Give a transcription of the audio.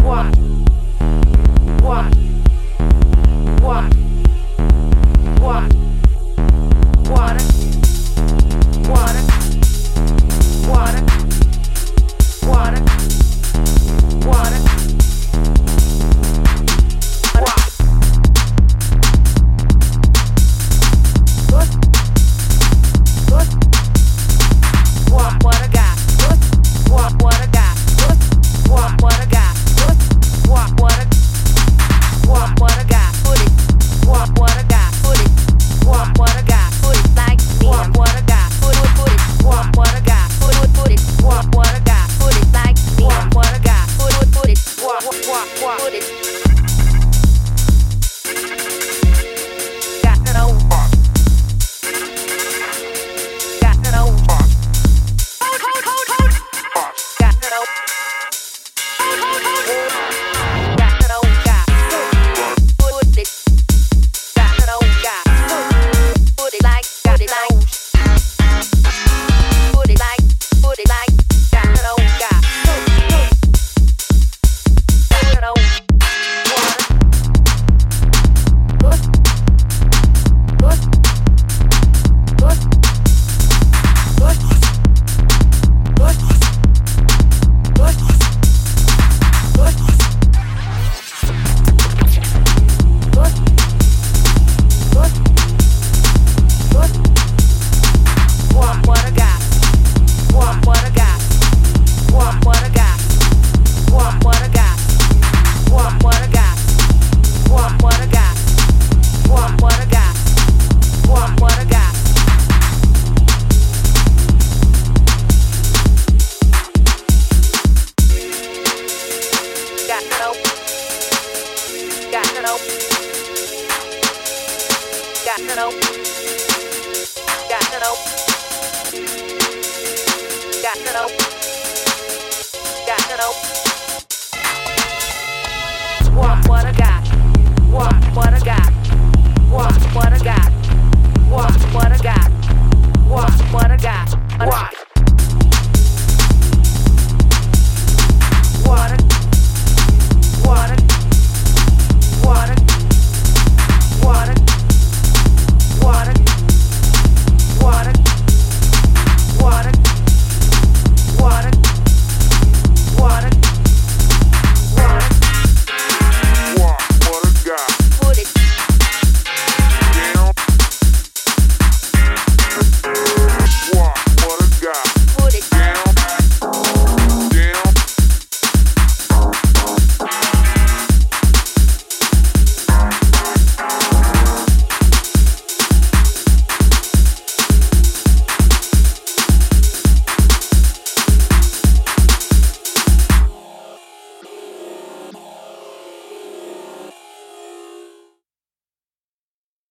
What? What? Got to know. Got to know.